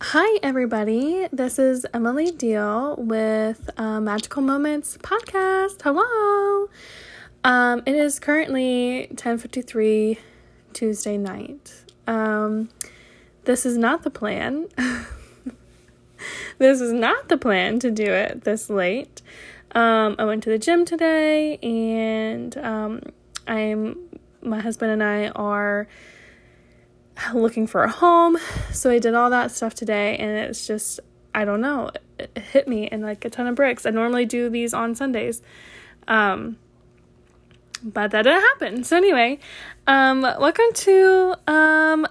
Hi, everybody. This is Emily Deal with uh, Magical Moments podcast. Hello. Um, it is currently 10:53 Tuesday night. Um, this is not the plan. this is not the plan to do it this late. Um, I went to the gym today, and um, I'm my husband and I are looking for a home. So I did all that stuff today and it's just I don't know, it hit me in like a ton of bricks. I normally do these on Sundays. Um but that didn't happen. So anyway, um welcome to um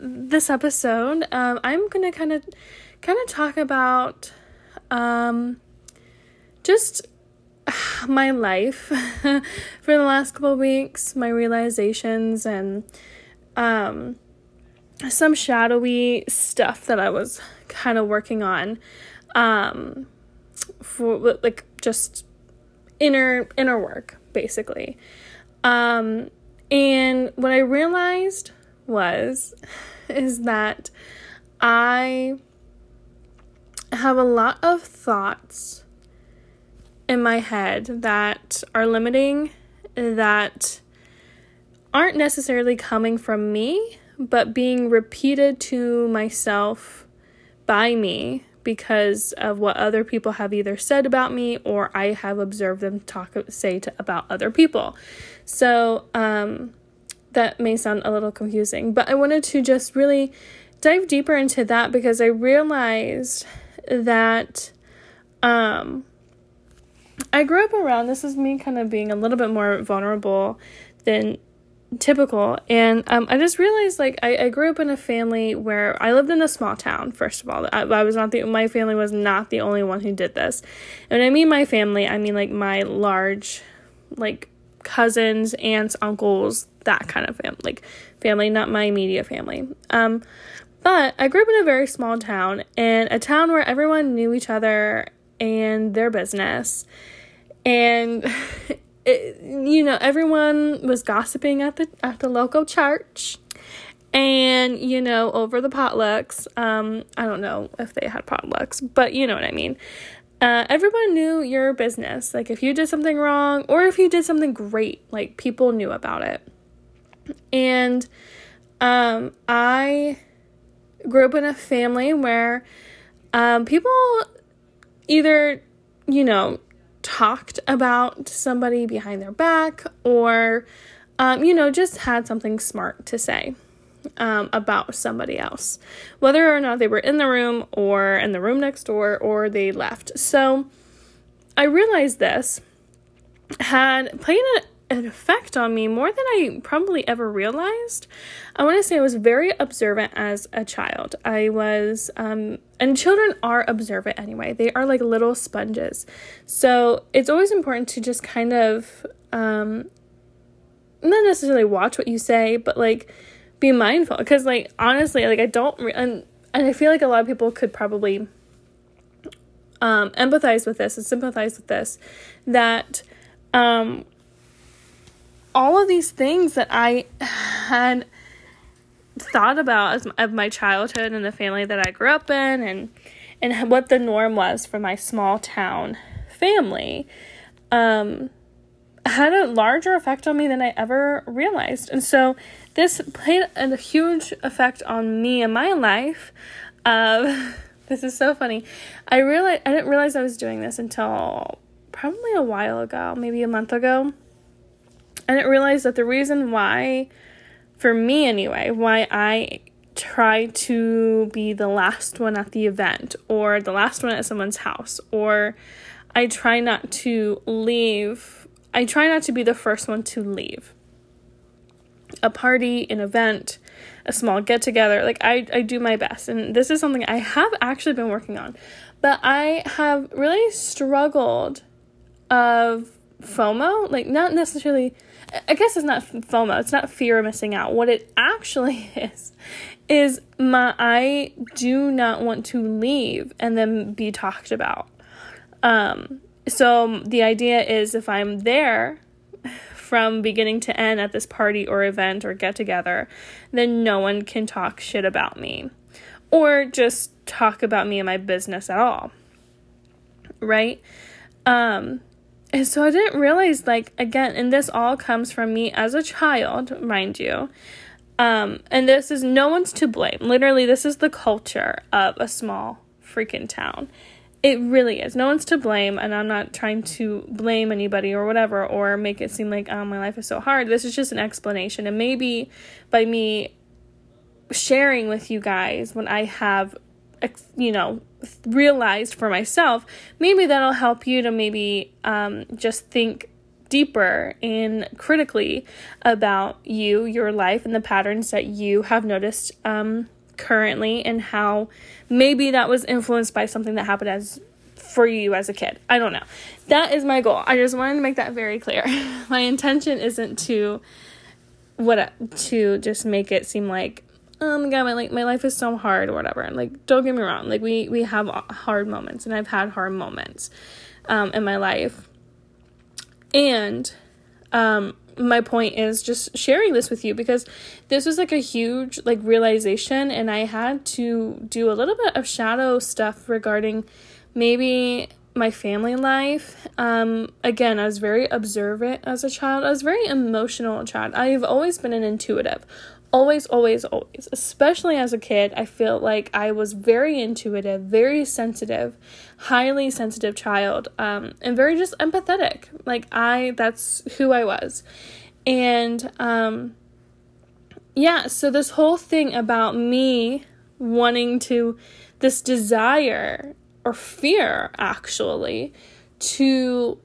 this episode. Um I'm going to kind of kind of talk about um just my life for the last couple weeks, my realizations and um some shadowy stuff that I was kind of working on um for like just inner inner work basically. Um and what I realized was is that I have a lot of thoughts in my head that are limiting that aren't necessarily coming from me but being repeated to myself by me because of what other people have either said about me or I have observed them talk say to about other people. So um, that may sound a little confusing, but I wanted to just really dive deeper into that because I realized that um, I grew up around this is me kind of being a little bit more vulnerable than typical. And um, i just realized like I, I grew up in a family where i lived in a small town first of all. I, I was not the my family was not the only one who did this. And when i mean my family i mean like my large like cousins aunts uncles that kind of family like family not my immediate family. Um but i grew up in a very small town and a town where everyone knew each other and their business. And it, you know, everyone was gossiping at the at the local church, and you know, over the potlucks. Um, I don't know if they had potlucks, but you know what I mean. Uh, everyone knew your business. Like if you did something wrong or if you did something great, like people knew about it. And um, I grew up in a family where um, people either, you know, talked about somebody behind their back or, um, you know, just had something smart to say um, about somebody else, whether or not they were in the room or in the room next door or they left. So I realized this had played a an effect on me more than I probably ever realized. I want to say I was very observant as a child. I was, um, and children are observant anyway. They are like little sponges. So it's always important to just kind of, um, not necessarily watch what you say, but like be mindful. Because, like, honestly, like, I don't, re- and, and I feel like a lot of people could probably um, empathize with this and sympathize with this that um, all of these things that I had thought about as of my childhood and the family that I grew up in and and what the norm was for my small town family um, had a larger effect on me than I ever realized. And so this played a huge effect on me in my life. Uh, this is so funny. I realized I didn't realize I was doing this until probably a while ago, maybe a month ago. I didn't realize that the reason why, for me anyway, why I try to be the last one at the event or the last one at someone's house or I try not to leave. I try not to be the first one to leave. A party, an event, a small get together, like I, I do my best. And this is something I have actually been working on. But I have really struggled of FOMO, like not necessarily I guess it's not FOMO, it's not fear of missing out. What it actually is is my I do not want to leave and then be talked about. Um so the idea is if I'm there from beginning to end at this party or event or get together, then no one can talk shit about me. or just talk about me and my business at all. Right? Um, and so I didn't realize, like, again, and this all comes from me as a child, mind you. Um, and this is no one's to blame. Literally, this is the culture of a small freaking town. It really is. No one's to blame, and I'm not trying to blame anybody or whatever, or make it seem like, oh, my life is so hard. This is just an explanation. And maybe by me sharing with you guys when I have, you know, realized for myself, maybe that'll help you to maybe um, just think deeper and critically about you, your life, and the patterns that you have noticed um, currently, and how maybe that was influenced by something that happened as for you as a kid. I don't know. That is my goal. I just wanted to make that very clear. my intention isn't to what to just make it seem like oh my god my like my life is so hard or whatever and like don't get me wrong like we we have hard moments and i've had hard moments um in my life and um my point is just sharing this with you because this was like a huge like realization and I had to do a little bit of shadow stuff regarding maybe my family life. Um, again, I was very observant as a child. I was very emotional child. I've always been an intuitive always, always, always, especially as a kid, I feel like I was very intuitive, very sensitive, highly sensitive child, um, and very just empathetic. Like, I, that's who I was. And, um, yeah, so this whole thing about me wanting to, this desire or fear actually, to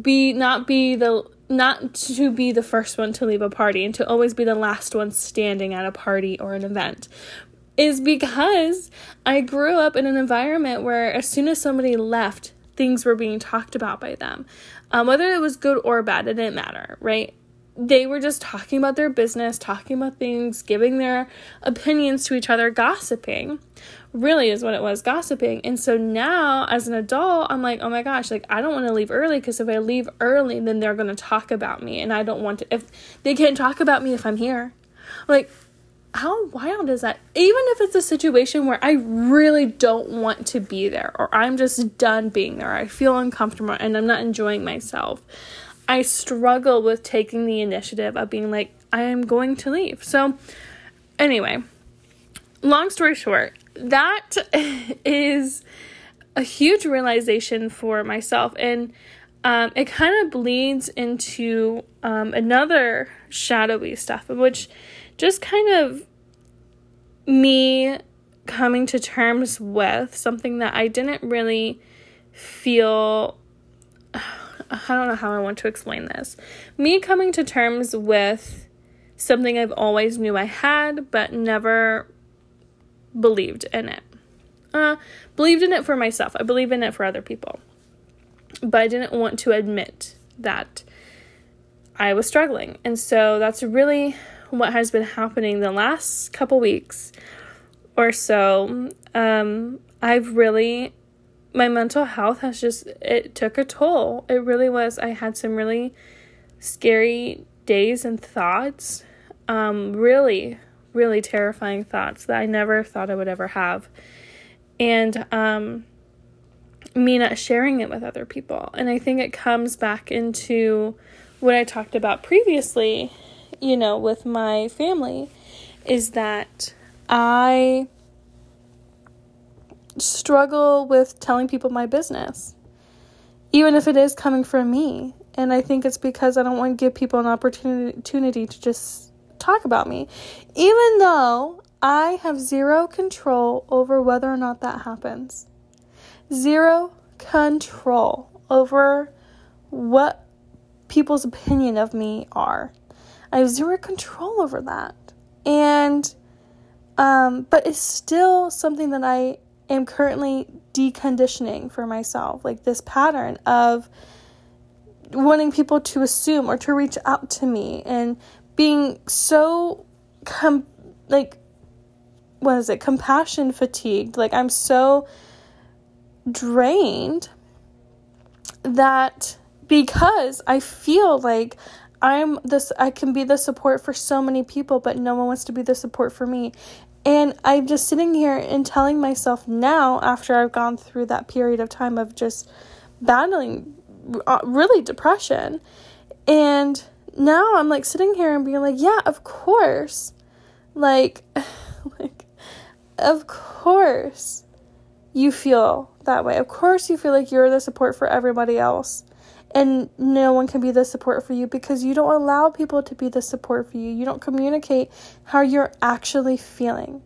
be, not be the not to be the first one to leave a party and to always be the last one standing at a party or an event is because I grew up in an environment where as soon as somebody left, things were being talked about by them. Um, whether it was good or bad, it didn't matter, right? They were just talking about their business, talking about things, giving their opinions to each other, gossiping really is what it was gossiping. And so now as an adult, I'm like, oh my gosh, like I don't want to leave early because if I leave early, then they're going to talk about me. And I don't want to, if they can't talk about me if I'm here. Like, how wild is that? Even if it's a situation where I really don't want to be there or I'm just done being there, I feel uncomfortable and I'm not enjoying myself. I struggle with taking the initiative of being like, I am going to leave. So, anyway, long story short, that is a huge realization for myself. And um, it kind of bleeds into um, another shadowy stuff which just kind of me coming to terms with something that i didn't really feel i don't know how i want to explain this. Me coming to terms with something i've always knew i had but never believed in it. Uh, believed in it for myself. I believe in it for other people. But I didn't want to admit that I was struggling. And so that's really what has been happening the last couple weeks or so. Um, I've really, my mental health has just, it took a toll. It really was. I had some really scary days and thoughts. Um, really, really terrifying thoughts that I never thought I would ever have. And um, me not sharing it with other people. And I think it comes back into what I talked about previously, you know, with my family, is that I struggle with telling people my business, even if it is coming from me. And I think it's because I don't want to give people an opportunity to just talk about me, even though I have zero control over whether or not that happens. Zero control over what people's opinion of me are. I have zero control over that. And um but it's still something that I am currently deconditioning for myself, like this pattern of wanting people to assume or to reach out to me and being so com- like what is it compassion fatigued like i'm so drained that because i feel like i'm this i can be the support for so many people but no one wants to be the support for me. And I'm just sitting here and telling myself now, after I've gone through that period of time of just battling uh, really depression, and now I'm like sitting here and being like, yeah, of course. Like, like, of course you feel that way. Of course you feel like you're the support for everybody else and no one can be the support for you because you don't allow people to be the support for you. You don't communicate how you're actually feeling.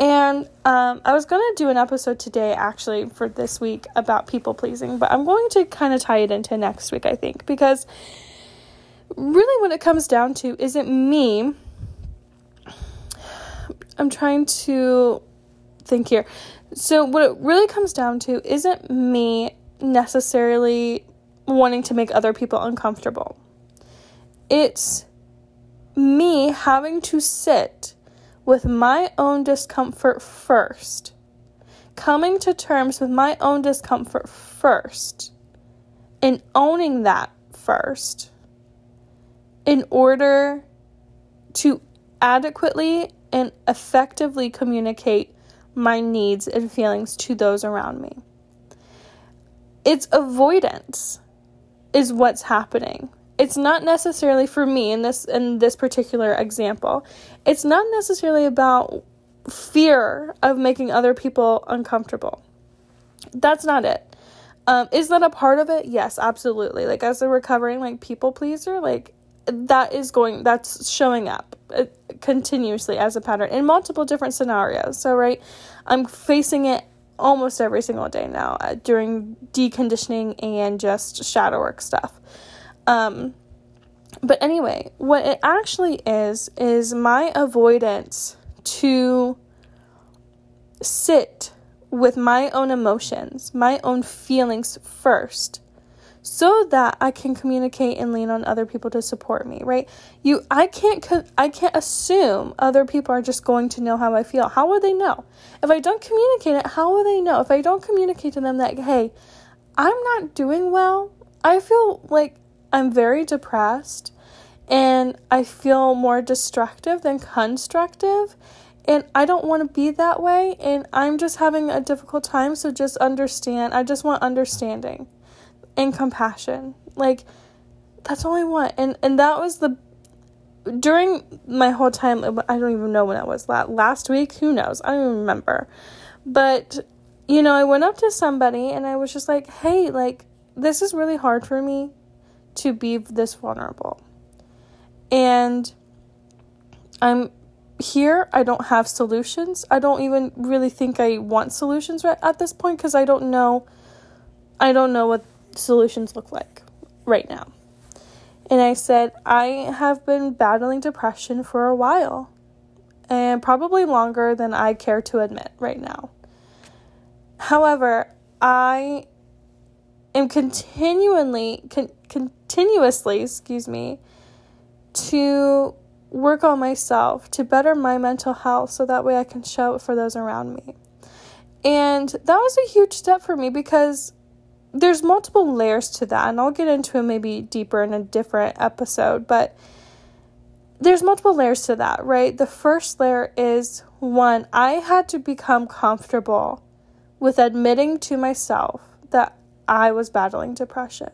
And um, I was going to do an episode today, actually, for this week about people pleasing, but I'm going to kind of tie it into next week, I think, because really what it comes down to isn't me. I'm trying to think here. So, what it really comes down to isn't me necessarily wanting to make other people uncomfortable. It's me having to sit with my own discomfort first, coming to terms with my own discomfort first, and owning that first in order to adequately and effectively communicate my needs and feelings to those around me. It's avoidance is what's happening. It's not necessarily for me in this in this particular example. It's not necessarily about fear of making other people uncomfortable. That's not it. Um, is that a part of it? Yes, absolutely. Like as a recovering like people pleaser, like that is going that's showing up uh, continuously as a pattern in multiple different scenarios. So right, I'm facing it almost every single day now uh, during deconditioning and just shadow work stuff. Um, but anyway, what it actually is, is my avoidance to sit with my own emotions, my own feelings first so that I can communicate and lean on other people to support me, right? You I can't I can't assume other people are just going to know how I feel. How would they know? If I don't communicate it, how will they know? If I don't communicate to them that hey, I'm not doing well. I feel like I'm very depressed and I feel more destructive than constructive and I don't want to be that way and I'm just having a difficult time so just understand. I just want understanding and compassion. Like that's all I want. And and that was the during my whole time I don't even know when it was that last week, who knows? I don't even remember. But you know, I went up to somebody and I was just like, "Hey, like this is really hard for me to be this vulnerable." And I'm here I don't have solutions. I don't even really think I want solutions right at this point because I don't know I don't know what solutions look like right now. And I said, I have been battling depression for a while, and probably longer than I care to admit right now. However, I am continually, con- continuously, excuse me, to work on myself to better my mental health so that way I can show it for those around me. And that was a huge step for me because there's multiple layers to that, and I'll get into it maybe deeper in a different episode, but there's multiple layers to that, right? The first layer is one, I had to become comfortable with admitting to myself that I was battling depression.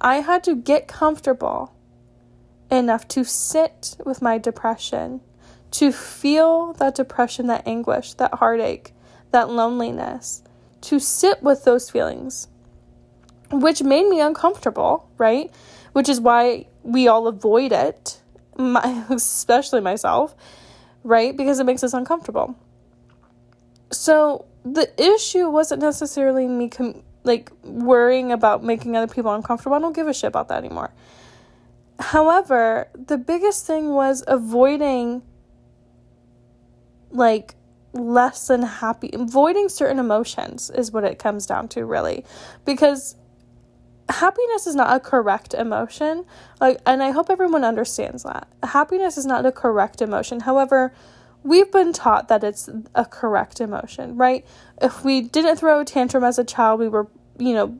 I had to get comfortable enough to sit with my depression, to feel that depression, that anguish, that heartache, that loneliness, to sit with those feelings, which made me uncomfortable, right? Which is why we all avoid it, my, especially myself, right? Because it makes us uncomfortable. So the issue wasn't necessarily me com- like worrying about making other people uncomfortable. I don't give a shit about that anymore. However, the biggest thing was avoiding like less than happy. Avoiding certain emotions is what it comes down to, really. Because happiness is not a correct emotion. Like and I hope everyone understands that. Happiness is not a correct emotion. However, we've been taught that it's a correct emotion, right? If we didn't throw a tantrum as a child, we were, you know,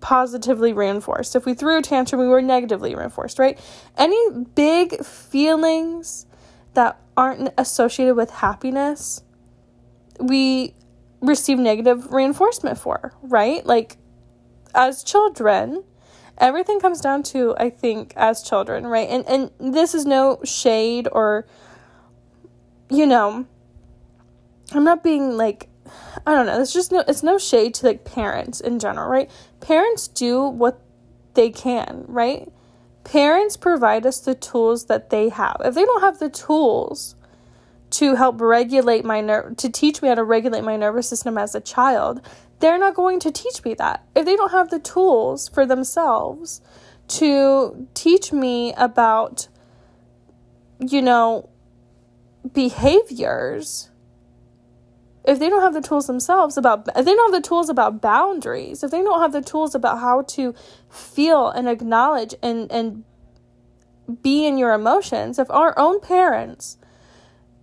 positively reinforced. If we threw a tantrum, we were negatively reinforced, right? Any big feelings that aren't associated with happiness, we receive negative reinforcement for, right? Like as children, everything comes down to I think as children, right? And and this is no shade or you know, I'm not being like I don't know. It's just no it's no shade to like parents in general, right? Parents do what they can, right? Parents provide us the tools that they have. If they don't have the tools to help regulate my nerve to teach me how to regulate my nervous system as a child, they're not going to teach me that. If they don't have the tools for themselves to teach me about you know behaviors if they don't have the tools themselves about if they don't have the tools about boundaries if they don't have the tools about how to feel and acknowledge and and be in your emotions if our own parents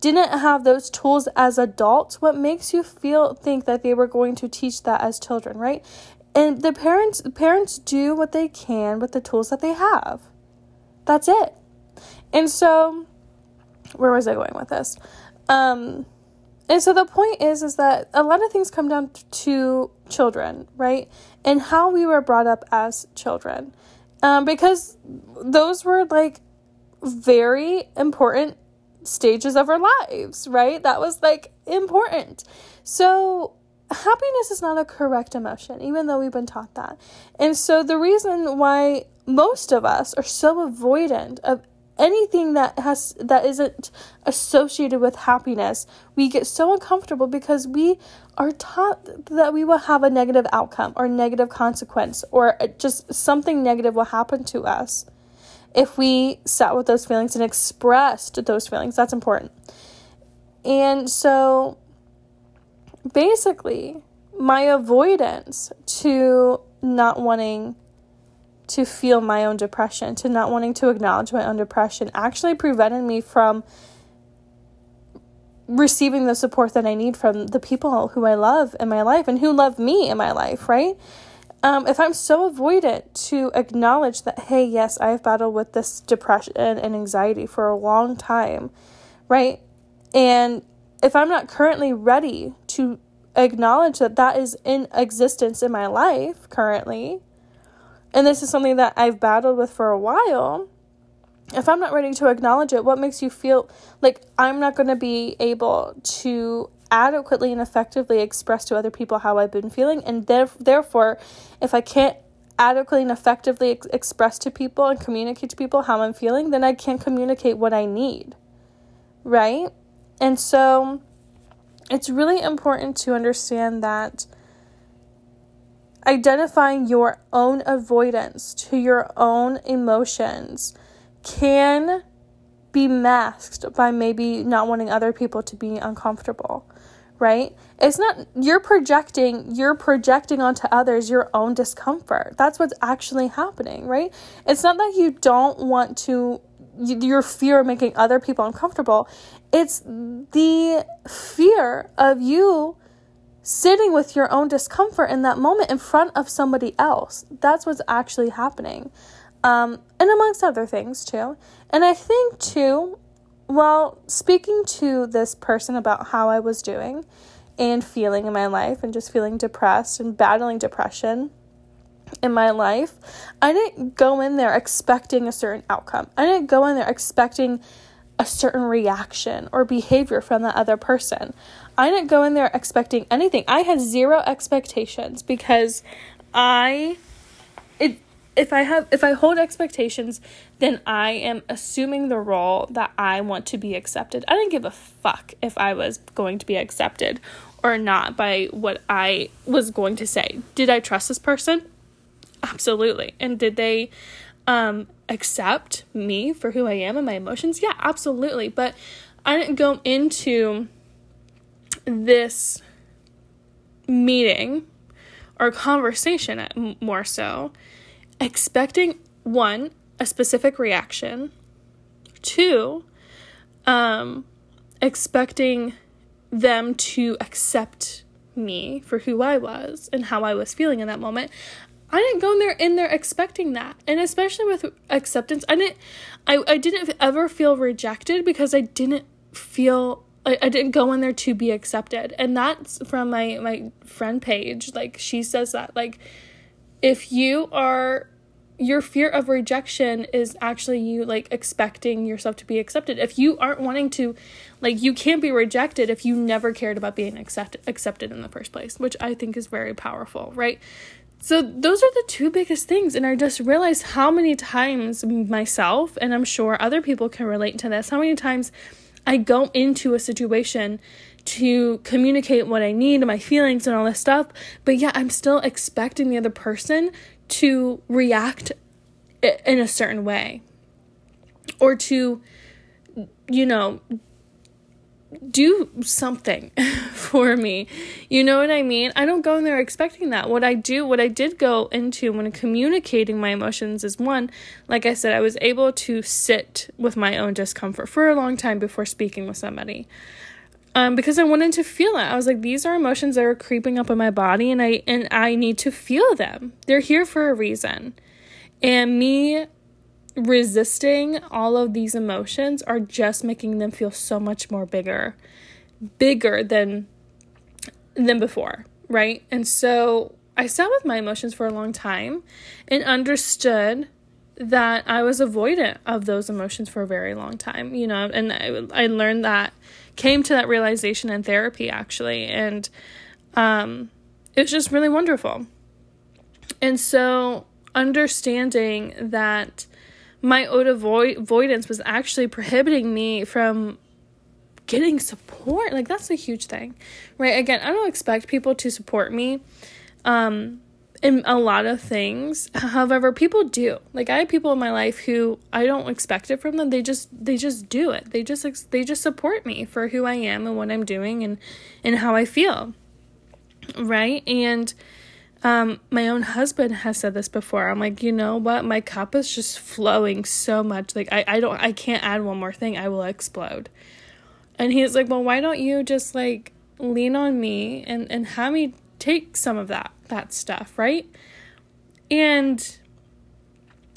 didn't have those tools as adults what makes you feel think that they were going to teach that as children right? And the parents parents do what they can with the tools that they have. That's it. And so where was i going with this? Um and so the point is is that a lot of things come down to children, right? And how we were brought up as children. Um, because those were like very important stages of our lives, right? That was like important. So happiness is not a correct emotion, even though we've been taught that. And so the reason why most of us are so avoidant of anything that has that isn't associated with happiness we get so uncomfortable because we are taught that we will have a negative outcome or negative consequence or just something negative will happen to us if we sat with those feelings and expressed those feelings. That's important. And so basically my avoidance to not wanting to feel my own depression, to not wanting to acknowledge my own depression, actually prevented me from receiving the support that I need from the people who I love in my life and who love me in my life, right? Um, if I'm so avoidant to acknowledge that, hey, yes, I've battled with this depression and anxiety for a long time, right? And if I'm not currently ready to acknowledge that that is in existence in my life currently, and this is something that I've battled with for a while, if I'm not ready to acknowledge it, what makes you feel like I'm not going to be able to adequately and effectively express to other people how I've been feeling? And therefore, if I can't adequately and effectively ex- express to people and communicate to people how I'm feeling, then I can't communicate what I need. Right? And so it's really important to understand that identifying your own avoidance to your own emotions can be masked by maybe not wanting other people to be uncomfortable right? It's not you're projecting you're projecting onto others your own discomfort. That's what's actually happening right? It's not that you don't want to your fear of making other people uncomfortable. It's the fear of you sitting with your own discomfort in that moment in front of somebody else. That's what's actually happening. Um, and amongst other things, too. And I think, too, while speaking to this person about how I was doing and feeling in my life and just feeling depressed and battling depression in my life, I didn't go in there expecting a certain outcome. I didn't go in there expecting a certain reaction or behavior from that other person. I didn't go in there expecting anything. I had zero expectations because I it if I have if I hold expectations, then I am assuming the role that I want to be accepted. I didn't give a fuck if I was going to be accepted or not by what I was going to say. Did I trust this person? Absolutely. And did they um accept me for who I am and my emotions? Yeah, absolutely. But I didn't go into this meeting or conversation more so expecting one a specific reaction two um expecting them to accept me for who I was and how I was feeling in that moment I didn't go in there in there expecting that. And especially with acceptance, I didn't I, I didn't ever feel rejected because I didn't feel I, I didn't go in there to be accepted. And that's from my my friend page. Like she says that like if you are your fear of rejection is actually you like expecting yourself to be accepted. If you aren't wanting to like you can't be rejected if you never cared about being accepted accepted in the first place, which I think is very powerful, right? So those are the two biggest things and I just realized how many times myself and I'm sure other people can relate to this. How many times I go into a situation to communicate what I need and my feelings and all this stuff, but yeah, I'm still expecting the other person to react in a certain way or to, you know, do something for me. You know what I mean? I don't go in there expecting that. What I do, what I did go into when communicating my emotions is one, like I said, I was able to sit with my own discomfort for a long time before speaking with somebody. Um, because I wanted to feel it. I was like, these are emotions that are creeping up in my body and I and I need to feel them. They're here for a reason. And me resisting all of these emotions are just making them feel so much more bigger bigger than than before right? And so i sat with my emotions for a long time and understood that i was avoidant of those emotions for a very long time you know? And i, I learned that came to that realization in therapy actually and um it was just really wonderful. And so understanding that my avoidance was actually prohibiting me from getting support. Like that's a huge thing. Right? Again, I don't expect people to support me um in a lot of things. However, people do. Like I have people in my life who I don't expect it from them. They just they just do it. They just they just support me for who I am and what I'm doing and and how I feel. Right? And um, my own husband has said this before. I'm like, you know what? My cup is just flowing so much. Like I, I don't I can't add one more thing. I will explode. And he's like, Well, why don't you just like lean on me and, and have me take some of that that stuff, right? And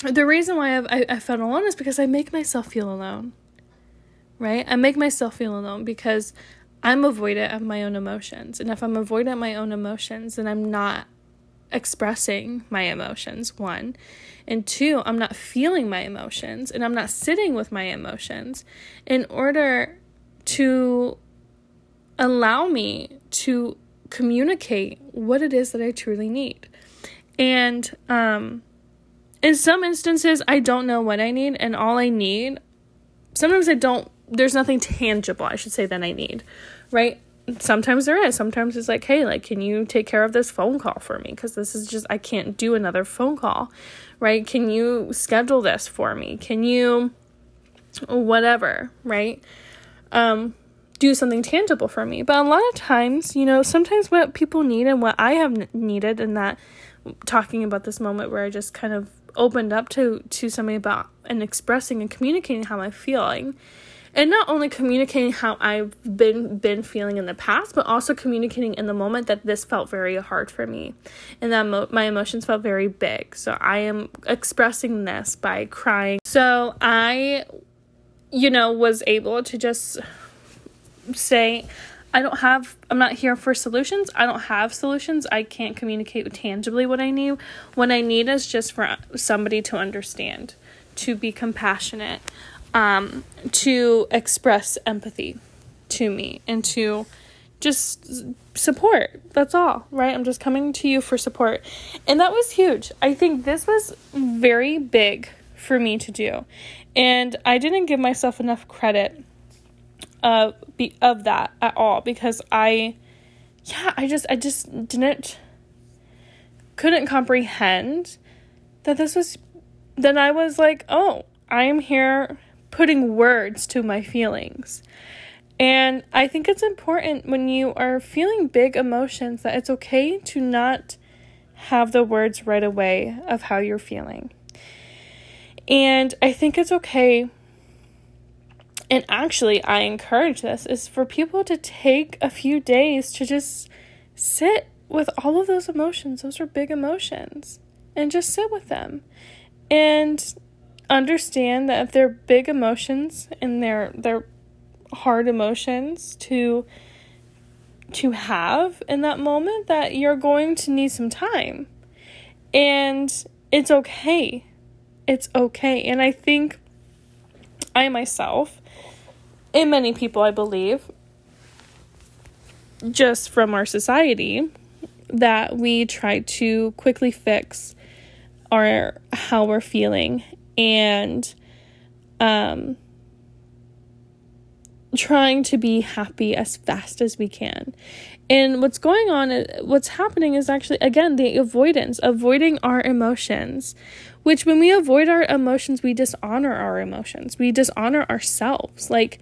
the reason why I've, I, I felt alone is because I make myself feel alone. Right? I make myself feel alone because I'm avoidant of my own emotions. And if I'm avoidant of my own emotions, then I'm not expressing my emotions, one. And two, I'm not feeling my emotions and I'm not sitting with my emotions in order to allow me to communicate what it is that I truly need. And um, in some instances, I don't know what I need, and all I need, sometimes I don't, there's nothing tangible, I should say, that I need, right? Sometimes there is. Sometimes it's like hey like can you take care of this phone call for me? Because this is just i can't do another phone call right? Can you schedule this for me? Can you whatever right? Um do something tangible for me. But a lot of times you know sometimes what people need and what i have needed and that talking about this moment where i just kind of opened up to to somebody about and expressing and communicating how i'm feeling and not only communicating how I've been been feeling in the past, but also communicating in the moment that this felt very hard for me, and that mo- my emotions felt very big. So I am expressing this by crying. So I, you know, was able to just say. I don't have, I'm not here for solutions. I don't have solutions. I can't communicate tangibly what I need. What I need is just for somebody to understand, to be compassionate, um, to express empathy to me and to just support. That's all, right? I'm just coming to you for support. And that was huge. I think this was very big for me to do. And I didn't give myself enough credit of be, of that at all because I yeah, I just I just didn't couldn't comprehend that this was then I was like, "Oh, I am here putting words to my feelings. And I think it's important when you are feeling big emotions that it's okay to not have the words right away of how you're feeling. And I think it's okay and actually I encourage this is for people to take a few days to just sit with all of those emotions. Those are big emotions. and just sit with them and understand that if they're big emotions and they're they're hard emotions to to have in that moment that you're going to need some time. And it's okay. It's okay. And I think I myself and many people I believe just from our society that we try to quickly fix our how we're feeling and um trying to be happy as fast as we can. And what's going on, what's happening is actually, again, the avoidance, avoiding our emotions, which when we avoid our emotions, we dishonor our emotions. We dishonor ourselves. Like,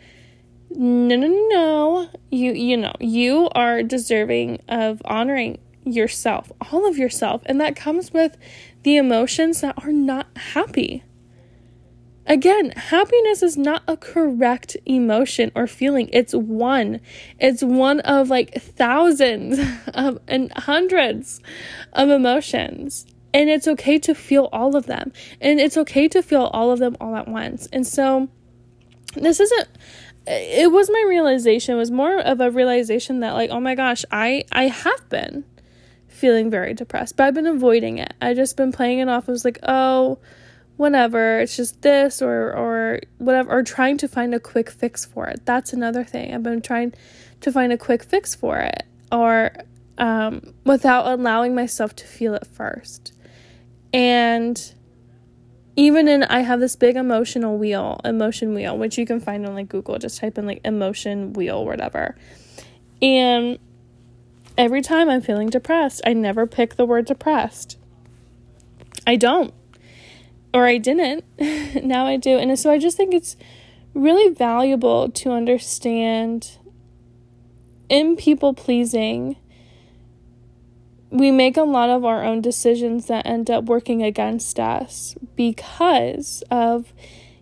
no, no, no, no. You, you know, you are deserving of honoring yourself, all of yourself. And that comes with the emotions that are not happy. Again, happiness is not a correct emotion or feeling. It's one. It's one of like thousands of and hundreds of emotions. And it's okay to feel all of them. And it's okay to feel all of them all at once. And so this isn't it was my realization it was more of a realization that like oh my gosh i i have been feeling very depressed but i've been avoiding it i just been playing it off i was like oh whatever it's just this or or whatever or trying to find a quick fix for it that's another thing i've been trying to find a quick fix for it or um, without allowing myself to feel it first and even in I have this big emotional wheel, emotion wheel, which you can find on like Google. Just type in like emotion wheel, whatever. And every time I'm feeling depressed, I never pick the word depressed. I don't. Or I didn't. now I do. And so I just think it's really valuable to understand in people pleasing we make a lot of our own decisions that end up working against us because of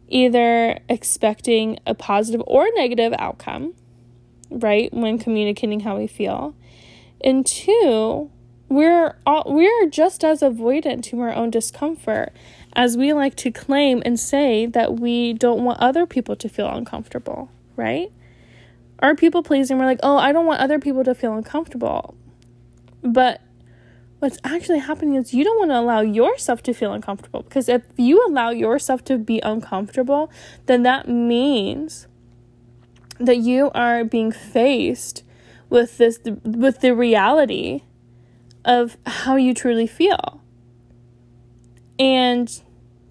either expecting a positive or negative outcome, right, when communicating how we feel. And two, we're all, we're just as avoidant to our own discomfort as we like to claim and say that we don't want other people to feel uncomfortable, right? Our people pleasing, we're like, oh, I don't want other people to feel uncomfortable. But what's actually happening is you don't want to allow yourself to feel uncomfortable because if you allow yourself to be uncomfortable, then that means that you are being faced with this with the reality of how you truly feel. And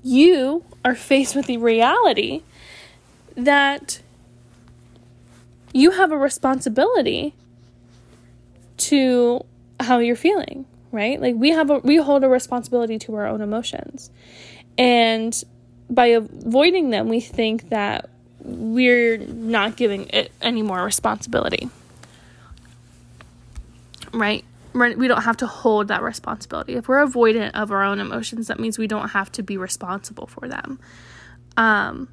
you are faced with the reality that you have a responsibility to how you're feeling right? Like we have a we hold a responsibility to our own emotions. And by avoiding them, we think that we're not giving it any more responsibility. Right? We don't have to hold that responsibility. If we're avoidant of our own emotions, that means we don't have to be responsible for them. Um,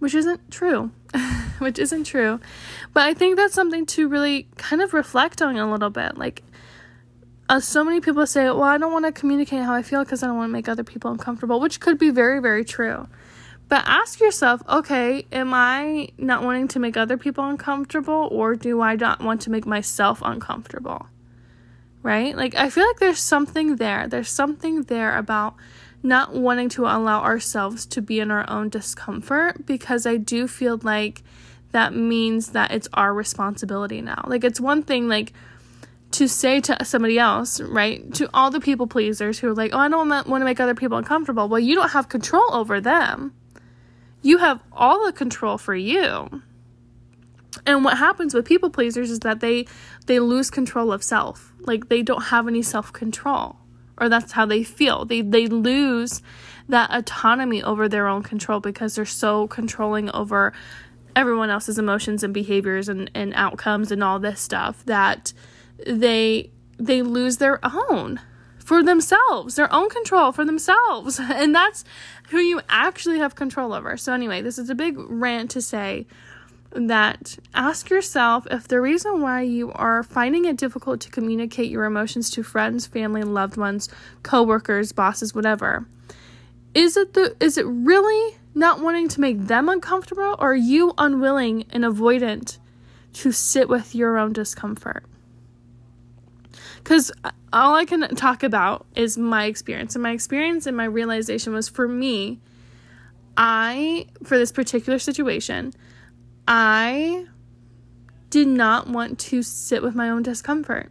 which isn't true. which isn't true. But I think that's something to really kind of reflect on a little bit. Like, uh, so many people say, well, I don't want to communicate how I feel because I don't want to make other people uncomfortable, which could be very, very true. But ask yourself, okay, am I not wanting to make other people uncomfortable or do I not want to make myself uncomfortable? Right? Like, I feel like there's something there. There's something there about not wanting to allow ourselves to be in our own discomfort because I do feel like that means that it's our responsibility now. Like, it's one thing, like, to say to somebody else, right? To all the people pleasers who are like, oh, I don't want to make other people uncomfortable. Well, you don't have control over them. You have all the control for you. And what happens with people pleasers is that they they lose control of self. Like they don't have any self-control or that's how they feel. They they lose that autonomy over their own control because they're so controlling over everyone else's emotions and behaviors and, and outcomes and all this stuff that they they lose their own for themselves, their own control for themselves. And that's who you actually have control over. So anyway, this is a big rant to say that ask yourself if the reason why you are finding it difficult to communicate your emotions to friends, family, loved ones, coworkers, bosses, whatever, is it the is it really not wanting to make them uncomfortable or are you unwilling and avoidant to sit with your own discomfort? Cuz uh, all I can talk about is my experience. And my experience and my realization was for me I for this particular situation, I did not want to sit with my own discomfort.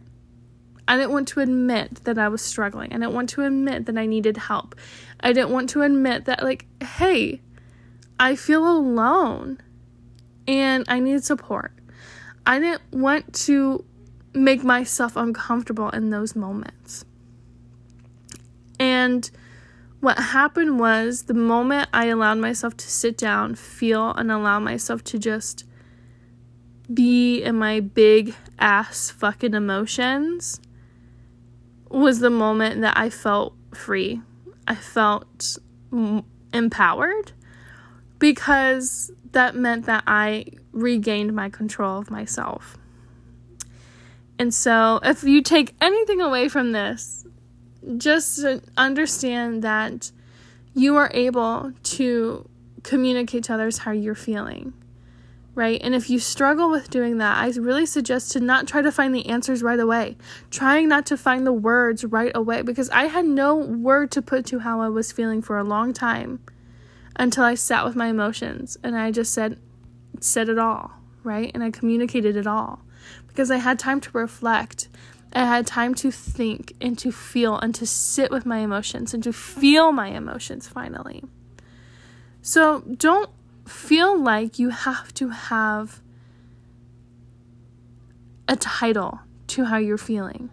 I didn't want to admit that I was struggling. I didn't want to admit that I needed help. I didn't want to admit that, like, hey, I feel alone and I need support. I didn't want to make myself uncomfortable in those moments. And what happened was the moment I allowed myself to sit down, feel, and allow myself to just be in my big ass fucking emotions was the moment that I felt free. I felt empowered because that meant that I regained my control of myself. And so, if you take anything away from this, just understand that you are able to communicate to others how you're feeling right? And if you struggle with doing that, I really suggest to not try to find the answers right away. Trying not to find the words right away because I had no word to put to how I was feeling for a long time until I sat with my emotions and I just said said it all, right? And I communicated it all because I had time to reflect. I had time to think and to feel and to sit with my emotions and to feel my emotions finally. So don't feel like you have to have a title to how you're feeling,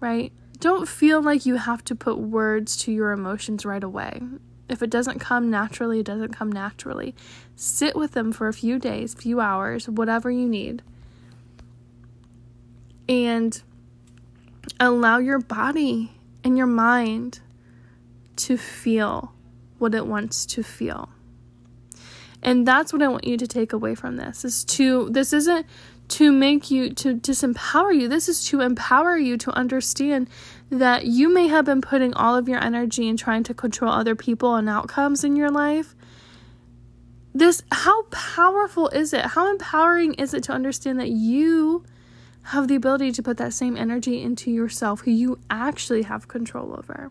right? Don't feel like you have to put words to your emotions right away. If it doesn't come naturally, it doesn't come naturally. Sit with them for a few days, few hours, whatever you need and allow your body and your mind to feel what it wants to feel. And that's what I want you to take away from this is to this isn't to make you to disempower you. This is to empower you to understand that you may have been putting all of your energy in trying to control other people and outcomes in your life. This how powerful is it? How empowering is it to understand that you have the ability to put that same energy into yourself who you actually have control over.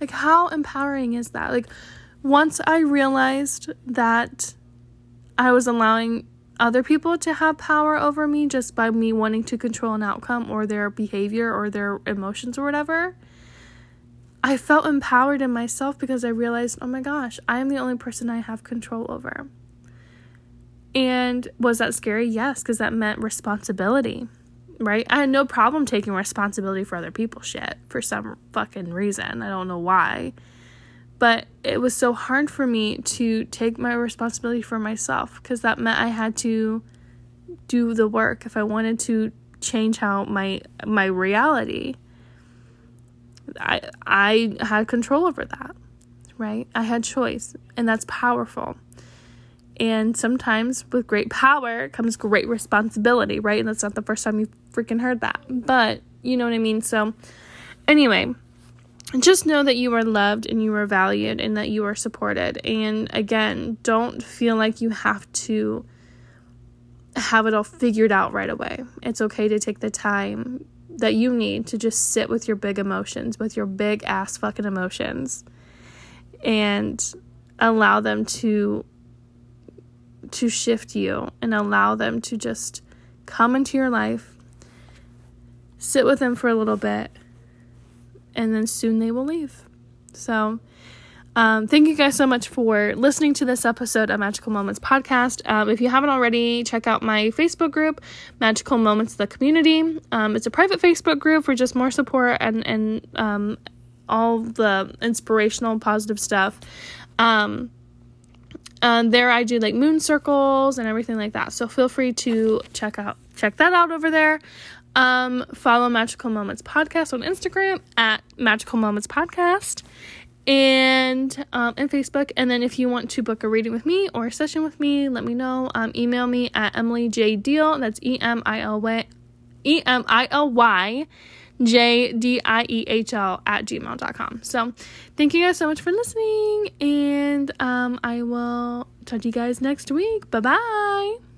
Like, how empowering is that? Like, once I realized that I was allowing other people to have power over me just by me wanting to control an outcome or their behavior or their emotions or whatever, I felt empowered in myself because I realized, oh my gosh, I am the only person I have control over. And was that scary? Yes, because that meant responsibility, right? I had no problem taking responsibility for other people's shit for some fucking reason. I don't know why. But it was so hard for me to take my responsibility for myself because that meant I had to do the work if I wanted to change how my my reality. I I had control over that, right? I had choice, and that's powerful. And sometimes with great power comes great responsibility, right? And that's not the first time you freaking heard that. But you know what I mean? So, anyway, just know that you are loved and you are valued and that you are supported. And again, don't feel like you have to have it all figured out right away. It's okay to take the time that you need to just sit with your big emotions, with your big ass fucking emotions, and allow them to to shift you and allow them to just come into your life, sit with them for a little bit, and then soon they will leave. So, um, thank you guys so much for listening to this episode of Magical Moments Podcast. Um, if you haven't already, check out my Facebook group, Magical Moments the Community. Um, it's a private Facebook group for just more support and and um, all the inspirational, positive stuff. Um, there I do like moon circles and everything like that. So feel free to check out check that out over there. Um, follow Magical Moments Podcast on Instagram at Magical Moments Podcast. and um, and Facebook. And then if you want to book a reading with me or a session with me, let me know. Um, email me at Emily J Diehl. That's E M I L Y E M I L Y J D I E H L at gmail.com. So thank you guys so much for listening, and um, I will talk to you guys next week. Bye bye.